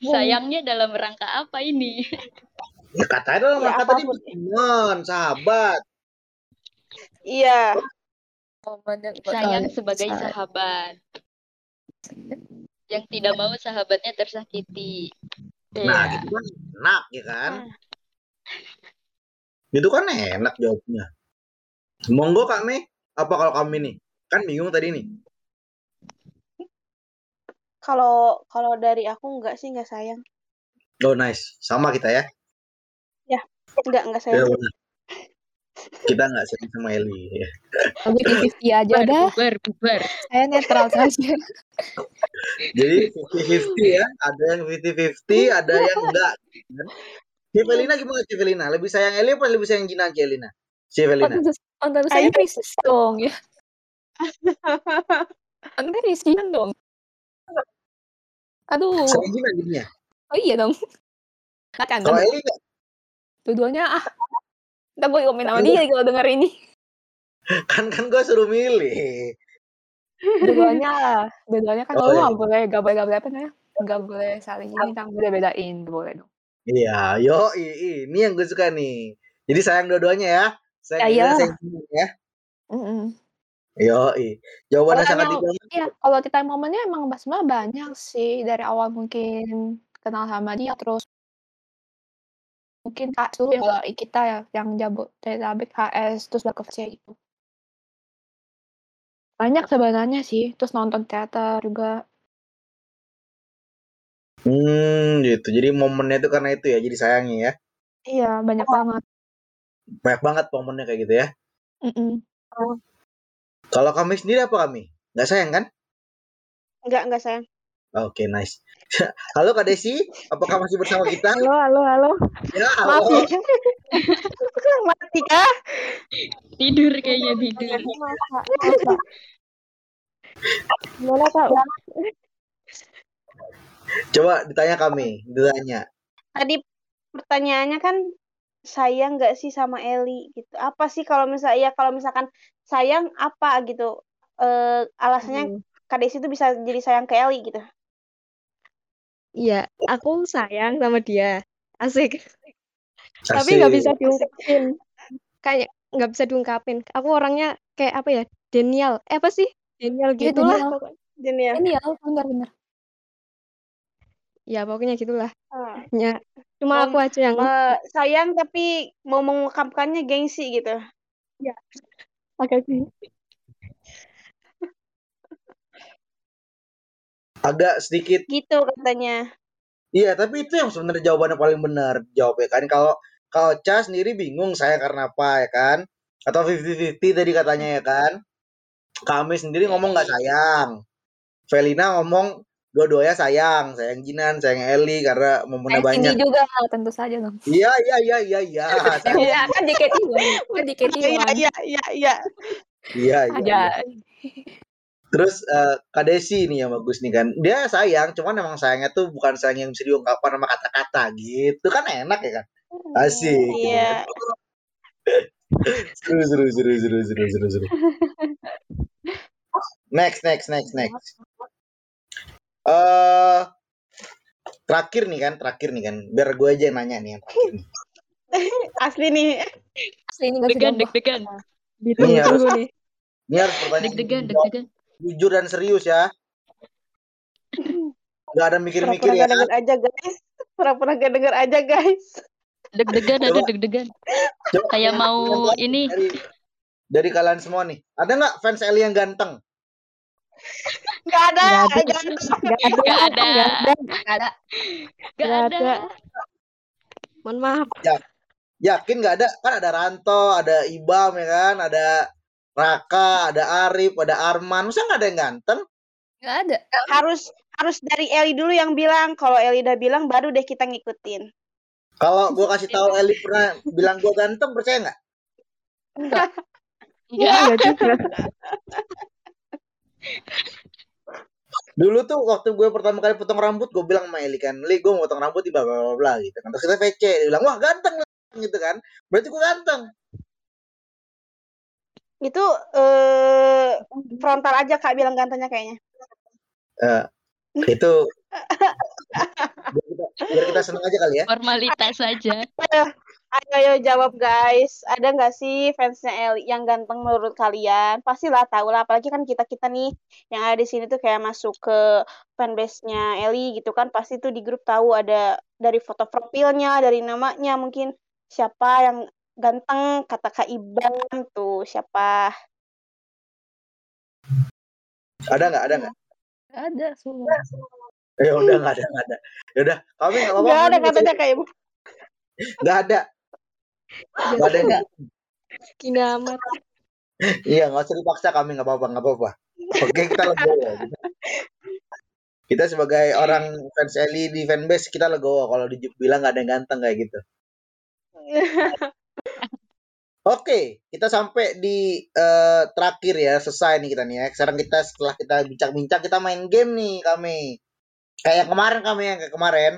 Sayangnya dalam rangka apa ini? Ya katanya dalam Ya, rangka tadi teman, sahabat. Iya. Sayang sebagai sahabat. Yang tidak mau sahabatnya tersakiti. Nah, Iya. gitu kan enak ya kan? Itu kan enak jawabnya. Monggo Kak Mei, apa kalau kami nih? Kan bingung tadi nih. Kalau kalau dari aku enggak sih enggak sayang. Oh nice, sama kita ya. Enggak enggak Ya sayang. benar. Kita nggak sayang sama Eli. Ya. Lebih 50 aja Bubar, dah. bubar, bubar. Saya netral saja. Jadi 50-50 ya. Ada yang 50-50, ada yang enggak. Civelina gimana Civelina? Lebih sayang Eli apa lebih sayang Gina Civelina? Civelina. Konten, konten saya Ayo. krisis dong ya. Konten risian dong. Aduh. Sayang Gina jadinya. Oh iya dong. Makan Kalau Eli nggak? Dua-duanya ah. Ntar gue komen sama dia kalau denger ini. kan kan gue suruh milih. Dua-duanya lah. Dua-duanya kan Oh, lo iya. nggak boleh, nggak boleh, nggak boleh apa namanya? Nggak boleh saling ini, nggak boleh bedain, boleh dong. Iya, yo ini yang gue suka nih. Jadi sayang dua-duanya ya. Sayang Ya, iya. sayang ya. Mm-mm. Yo, jawabannya sangat yang- dibangun. Iya, kalau kita momennya emang sebenarnya banyak sih dari awal mungkin kenal sama dia terus mungkin kak dulu ya kalau kita ya yang jabut Jabodetabek HS terus ke VC gitu. Banyak sebenarnya sih, terus nonton teater juga. Hmm, gitu. Jadi momennya itu karena itu ya, jadi sayangnya ya. Iya, banyak banget. Banyak banget momennya kayak gitu ya. Mm-mm. Kalau kami sendiri apa kami? Nggak sayang kan? Enggak enggak sayang. Oke, nice. *laughs* Halo Kak Desi, apakah masih bersama kita? Halo halo halo. Ya, Maaf halo. ya. *laughs* Mati kah? Tidur kayaknya tidur. Gimana kak? Coba ditanya kami, ditanya. Tadi pertanyaannya kan sayang nggak sih sama Eli gitu. Apa sih kalau misalnya ya kalau misalkan sayang apa gitu? Eh alasannya Kak Desi itu bisa jadi sayang ke Eli gitu. Iya, aku sayang sama dia. Asik. Tapi nggak bisa Asik. diungkapin. Kayak nggak bisa diungkapin. Aku orangnya kayak apa ya? Denial. Eh apa sih? Denial Iya, gitulah. denial. pokoknya. Jadi ya. Ini ya, benar-benar. Ya pokoknya gitulah. Ah. Ya, cuma Mem- aku aja yang Eh, sayang tapi mau mengungkapkannya gengsi gitu. agak sih. Agak sedikit. Gitu katanya. Iya, tapi itu yang sebenarnya jawabannya paling benar. Jawabnya kan kalau kalau Cha sendiri bingung saya karena apa ya kan? Atau 50-50 tadi katanya ya kan? Kami sendiri ngomong nggak sayang. Felina ngomong dua-duanya sayang, sayang Jinan, sayang Eli karena momennya banyak. juga, tentu saja dong. Iya, iya, iya, iya, iya. *laughs* Ya, kan JKT1. Kan JKT1. Iya iya iya iya. Iya, iya. Terus eh, Kak Desi nih yang bagus nih kan. Dia sayang, cuman emang sayangnya tuh bukan sayang yang bisa diungkapkan sama kata-kata gitu. Kan enak ya kan? Asik. Iya. Seru, seru, seru, seru, seru, seru, seru. Next, next, next, next. Eh terakhir nih kan, terakhir nih kan. Biar gue aja yang nanya nih yang terakhir nih. *laughs* Asli nih. Asli ini gak Deg-degan, Iya. nih. Ini harus pertanyaan Deg-degan, deg-degan. Jujur dan serius ya. Gak ada mikir-mikir Pura-pura ya. gak denger aja guys. Pura-pura gak denger aja guys. Deg-degan ada Coba. deg-degan. Coba Kayak mau dari- ini. dari dari kalian semua nih. Ada nggak fans Eli yang ganteng? Nggak ada, Nggak ada. nggak ada. Nggak ada. Gak ada. Nggak ada. Gak Nggak ada. ada. Mohon maaf. Yakin nggak ada? Kan ada Ranto, ada Ibam ya kan, ada Raka, ada Arif, ada Arman. Masa nggak ada yang ganteng? Nggak ada. Harus harus dari Eli dulu yang bilang. Kalau Eli udah bilang, baru deh kita ngikutin. Kalau gua kasih tahu Eli pernah bilang gua ganteng, percaya nggak? Enggak. Enggak. *laughs* Nggak juga. Dulu tuh waktu gue pertama kali potong rambut, gue bilang sama Eli kan, Eli gue mau potong rambut di bla bla gitu kan. Terus kita VC, dia bilang, wah ganteng lu," gitu kan. Berarti gue ganteng. Itu eh frontal aja Kak bilang gantengnya kayaknya. Eh, *laughs* itu biar kita, biar kita seneng aja kali ya. Formalitas saja. Ayo, ayo, ayo jawab guys. Ada nggak sih fansnya Eli yang ganteng menurut kalian? Pastilah tahu lah. Apalagi kan kita kita nih yang ada di sini tuh kayak masuk ke fanbase-nya Eli gitu kan. Pasti tuh di grup tahu ada dari foto profilnya, dari namanya mungkin siapa yang ganteng kata Kak Iban tuh siapa? Ada nggak? Ada nggak? Nggak ada semua. Ya udah nggak ada nggak ada. Ya udah, kami nggak apa-apa. Nggak ada nggak katanya usah- Kak Ibu. Nggak ada. Nggak ada. yang- Kini amat. Iya, nggak usah dipaksa kami nggak apa-apa, nggak apa-apa. Oke, kita legowo. Kita sebagai orang fans Eli di fanbase kita legowo kalau dibilang nggak ada yang ganteng kayak gitu. *laughs* Oke, kita sampai di eh, terakhir ya, selesai nih kita nih ya. Sekarang kita setelah kita bincang-bincang, kita main game nih kami. Kayak yang kemarin kami yang kayak kemarin.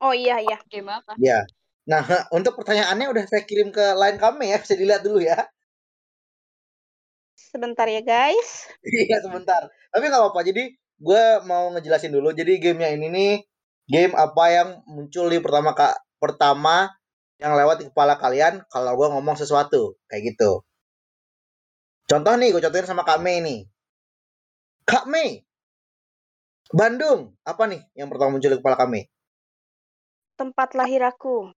Oh iya iya. Game apa? Ya. Nah, untuk pertanyaannya udah saya kirim ke line kami ya, bisa dilihat dulu ya. Sebentar ya guys. *laughs* Iya sebentar. Tapi nggak apa-apa. Jadi gue mau ngejelasin dulu. Jadi gamenya ini nih game apa yang muncul di pertama kak pertama yang lewat di kepala kalian kalau gue ngomong sesuatu kayak gitu. Contoh nih, gue contohin sama Kak Mei nih. Kak Mei, Bandung, apa nih yang pertama muncul di kepala kami? Tempat lahir aku.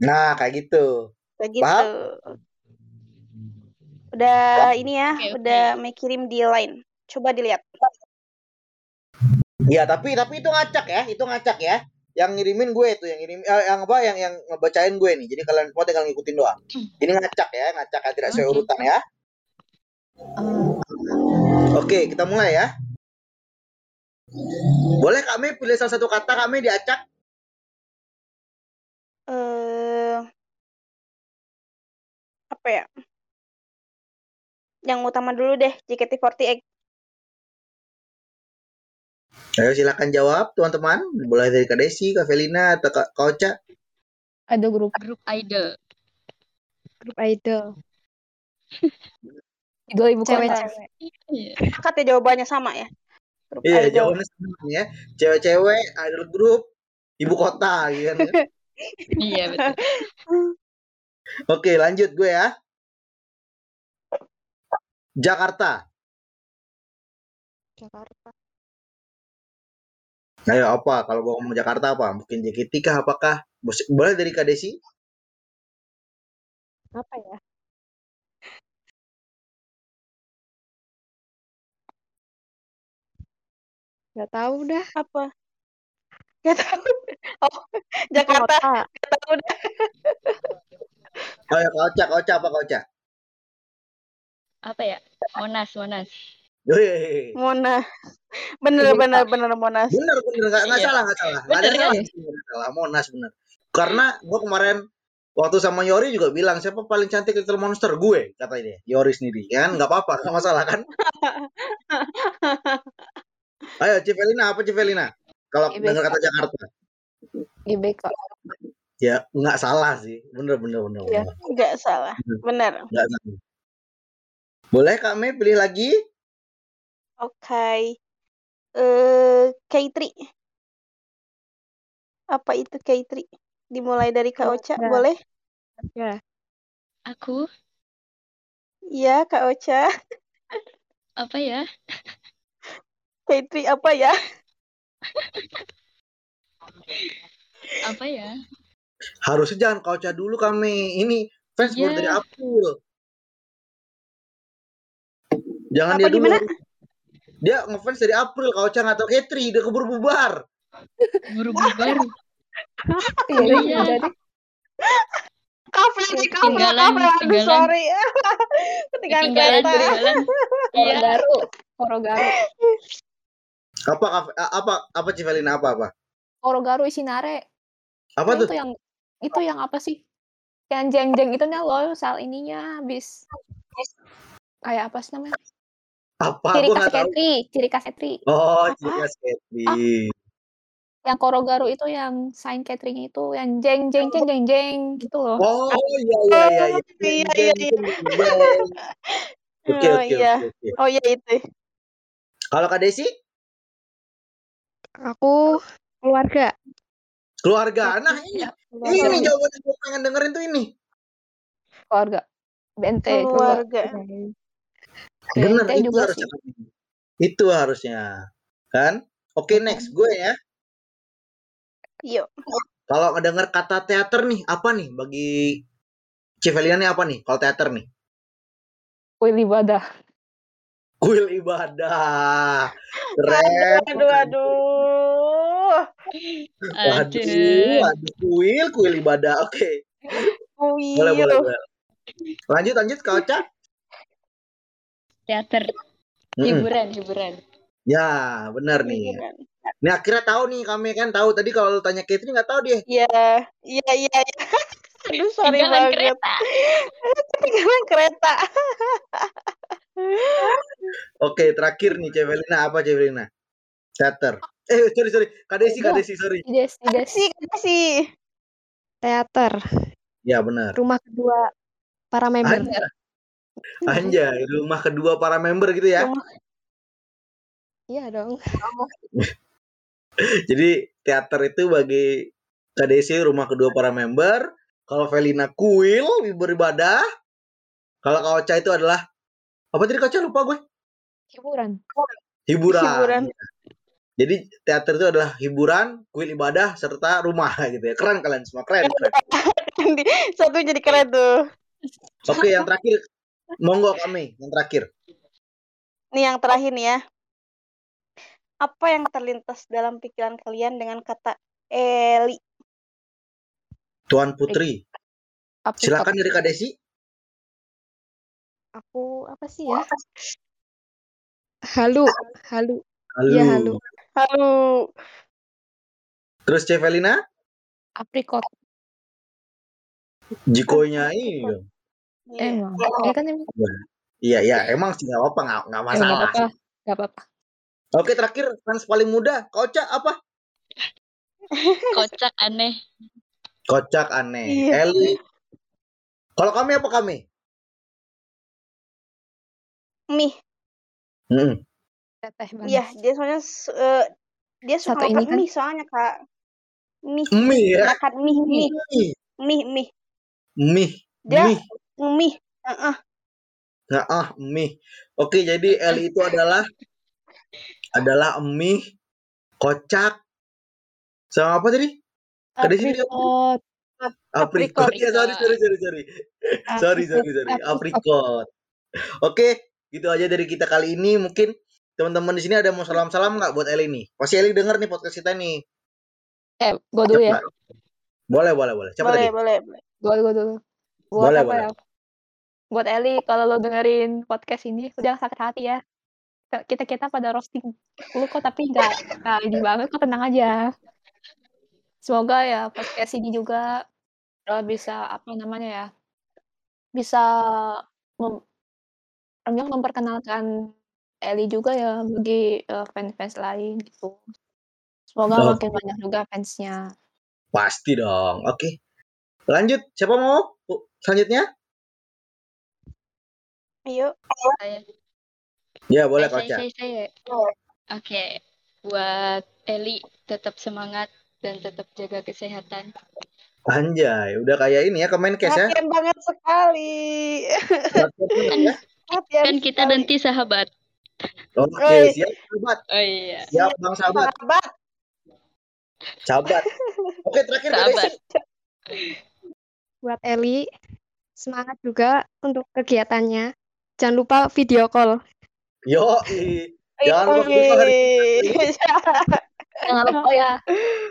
Nah, kayak gitu. Begitu. Paham? Udah ini ya, oke. udah Mei kirim di line. Coba dilihat. Iya, tapi tapi itu ngacak ya, itu ngacak ya. Yang ngirimin gue itu, yang ngirim eh, yang apa yang yang ngebacain gue nih. Jadi kalian semua tinggal ngikutin doang. Ini ngacak ya, ngacak ya, tidak sesuai Oke. urutan ya. Oke, kita mulai ya. Boleh kami pilih salah satu kata kami diacak? Eh apa ya? Yang utama dulu deh, JKT48. Ayo silakan jawab teman-teman. Boleh dari Kak Desi, Kak Felina, atau Kak Ocha. Ada grup Grup idol. Grup idol. idol ibu kota. Cewek-cewek. Iya. Kata jawabannya sama ya. Grup Iya, idol. jawabannya sama ya. Cewek-cewek, idol grup, ibu kota gitu kan. *laughs* Iya betul. Oke, lanjut gue ya. Jakarta. Jakarta. Ayo apa? Kalau gue ngomong Jakarta apa? Mungkin JKT kah? Apakah? Boleh dari Kak Desi? Apa ya? Gak tahu dah. Apa? Gak tahu. *laughs* Oh, Jakarta. Kota. Gak tahu dah. Ayo Kak Ocha, Kak Ocha apa Ocha? Apa ya? Monas, Monas. Wih. Monas. Bener, bener, bener Monas. Bener bener nggak nggak Iya. salah nggak salah nggak ada Bener, salah kan? nggak salah Monas bener karena gue kemarin waktu sama Yori juga bilang siapa paling cantik Little Monster gue kata dia Yori sendiri kan nggak apa-apa nggak masalah kan *laughs* ayo Civelina apa Civelina kalau dengar kata Jakarta GBK. ya nggak salah sih bener bener bener, Iya. bener. Gak salah. Bener. nggak salah boleh Kak Mei pilih lagi Oke. Eh, K3. Apa itu K3? Dimulai dari Kak Ocha, Ya. boleh? Ya. Aku Iya, Kak Ocha. *laughs* apa ya? *laughs* K3 apa ya? *laughs* apa ya? Harusnya jangan Kauca dulu kami. Ini fans Iya. dari April. Jangan Apa dia dulu. gimana? Dia ngefans dari April, Kauca nggak tahu Katri, dia keburu bubar. Buru bubar. *laughs* Iya, Iya. iya, jadi Kafe lagi kafe Ketinggalan, kafe aduh ketinggalan. sorry *laughs* ketinggalan Ketinggalan, kereta. Iya. Korogaru, Korogaru, Apa kafe- apa apa Civelina apa apa? Korogaru Isinare. Apa tuh? itu yang itu yang apa sih? Yang jeng-jeng itu nih loh, sal ininya habis kayak apa sih namanya? Apa? Ciri Gua khas. Katri, ciri khas Katri. Oh, Apa? ciri khas Katri. Yang Korogaru itu yang sign catering itu yang jeng jeng jeng jeng jeng gitu loh. Oh, iya iya iya iya. Oh, iya, iya, iya. *laughs* Oke Oh, oke iya. oke oh iya itu Kalau Kak Desi, Aku keluarga. keluarga. Nah, ini Keluarga. ini jawaban yang gue pengen dengerin tuh ini. keluarga. BNT Keluarga. Bener, BNT itu juga harusnya. sih. Itu harusnya. Kan? Oke, next gue ya. yuk Kalau ngedenger kata teater nih, apa nih bagi Civelina nih apa nih? Kalau teater nih? Kuil ibadah. Kuil ibadah. Keren. aduh aduh Waduh, Aduh. waduh, kuil, kuil ibadah. Oke. kuil Boleh, boleh, boleh. Lanjut, lanjut, Kak Ocha. Teater. Hiburan, hiburan. Ya, benar nih. Ini akhirnya tahu nih kami kan tahu tadi kalau lu tanya Catherine nggak tahu dia. Iya, iya, iya, iya. *laughs* Aduh, sorry Ketinggalan banget. kereta. *laughs* Ketinggalan kereta. *laughs* Oke, terakhir nih Cevelina apa Cevelina? Teater. Eh, sorry sorry. Kak Desi, Kak Desi, sorry. Des, des. Kasih, kasih. Teater. Ya benar. Rumah kedua para member. Anjay. Anjay, rumah kedua para member gitu ya. Iya dong. *laughs* Jadi teater itu bagi Desi rumah kedua para member. Kalau Velina kuil beribadah. Kalau Kak Ocha itu adalah apa tadi Kak Ocha lupa gue? Hiburan. Hiburan. Hiburan. Jadi teater itu adalah hiburan, kuil ibadah serta rumah *laughs* gitu ya. Keren kalian semua, keren. keren. *laughs* Satu jadi keren tuh. Oke, yang terakhir monggo kami yang terakhir. Nih yang terakhir nih ya. Apa yang terlintas dalam pikiran kalian dengan kata Eli? Tuan Putri. Aprikot. Silakan dari Kak Desi. Aku apa sih ya? Halu, halu. Halo. Iya, halo. Halo. Terus Cevelina, Aprikot. Jikonya ini. Dong. Emang. Ya kan emang. Iya, iya, emang sih nggak apa-apa, nggak masalah. apa-apa. Nggak apa-apa. Oke, terakhir fans paling muda, Kocak apa? Kocak aneh. Kocak aneh. Iya. Eli. Kalau kami apa kami? Mih. Hmm. Iya, dia soalnya eh, dia suka Satu ini makan kan? mie soalnya Kak. Mie. Mie ya. Makan mie, mie, Mie. mie, mie. Mie. Dia Mie. Mie. Heeh. Nggak ah, mie. Oke, jadi Eli itu adalah adalah mie, kocak, sama apa tadi? Tadi apa? Aprikot. Aprikot. Ya, sorry, sorry, sorry, sorry. sorry, sorry, sorry. Aprikot. Oke, gitu aja dari kita kali ini. Mungkin teman-teman di sini ada mau salam-salam nggak buat Eli nih? Pasti Eli denger nih podcast kita nih. Eh, gue dulu ya. Boleh, boleh, boleh. Siapa Boleh, tadi? boleh, boleh. Gue gue dulu. Buat Boleh, apa boleh. ya? Buat Eli, kalau lo dengerin podcast ini, lo jangan sakit hati ya. Kita kita pada roasting lu kok tapi nggak nggak ini banget kok tenang aja. Semoga ya podcast ini juga eh, bisa apa namanya ya bisa mem, memperkenalkan Eli juga ya bagi eh, fans-fans lain gitu. Semoga Oke. makin banyak juga fansnya. Pasti dong. Oke. Lanjut. Siapa mau? Selanjutnya? Ayo. Saya, Ya, boleh saya, Kocak. saya, saya. Oke, buat Eli tetap semangat dan tetap jaga kesehatan. Anjay, udah kayak ini ya Kemenkes ya. Perhatian banget sekali. Ya. Kan kita sekali. nanti sahabat. Oke, Oi. siap sahabat. Oh iya. Siap Bang sahabat. Sahabat. Sahabat. Oke, terakhir Kak Sahabat. Buat Eli, semangat juga untuk kegiatannya. Jangan lupa video call. Yo, jangan lupa video hari Jangan lupa ya.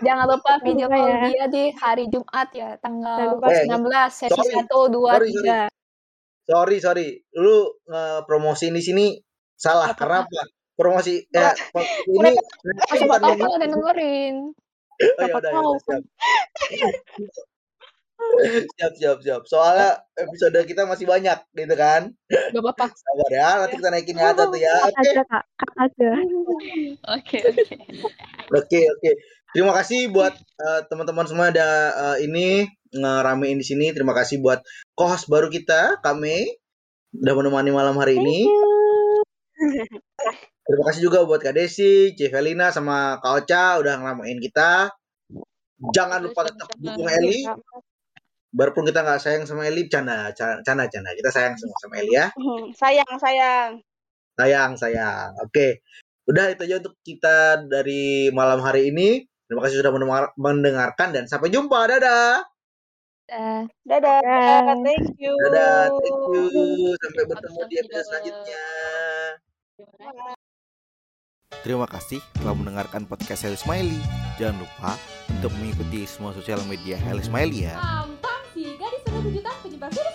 Jangan lupa video call ya. dia di hari Jumat ya, tanggal lupa Eh, 19 sesi sorry. 1 2 Sorry, 3. Sorry, sorry. Lu ngepromosi di sini salah. Apa-apa. Karena apa? Promosi ya ini Oh, siapa tahu ada dengerin. Oh, ya udah, ya tahu udah, siap. *laughs* siap, siap, siap. Soalnya episode kita masih banyak, gitu kan? Gak apa-apa. Sabar ya, nanti kita naikin ya satu ya. Oke. Oke, *laughs* oke. oke, oke. Terima kasih buat eh, teman-teman semua ada eh, ini ngeramein di sini. Terima kasih buat co-host baru kita, kami udah menemani malam hari ini. Terima kasih juga buat Kak Desi, Cevelina, sama Kak Ocha udah ngeramein kita. Jangan lupa tetap dukung Eli. Biarpun kita nggak sayang sama Eli, canda, canda, canda. Kita sayang sama, sama Eli ya. Hmm, sayang, sayang. Sayang, sayang. Oke. Udah itu aja untuk kita dari malam hari ini. Terima kasih sudah mendengar- mendengarkan dan sampai jumpa. Dadah. Dah. Dadah. Dadah. Thank you. Dadah. Thank you. Sampai bertemu di episode Dadah. selanjutnya. Terima kasih telah mendengarkan podcast Heli Smiley. Jangan lupa untuk mengikuti semua sosial media Heli Smiley ya. Tampang gadis penuh kejutan penyebar virus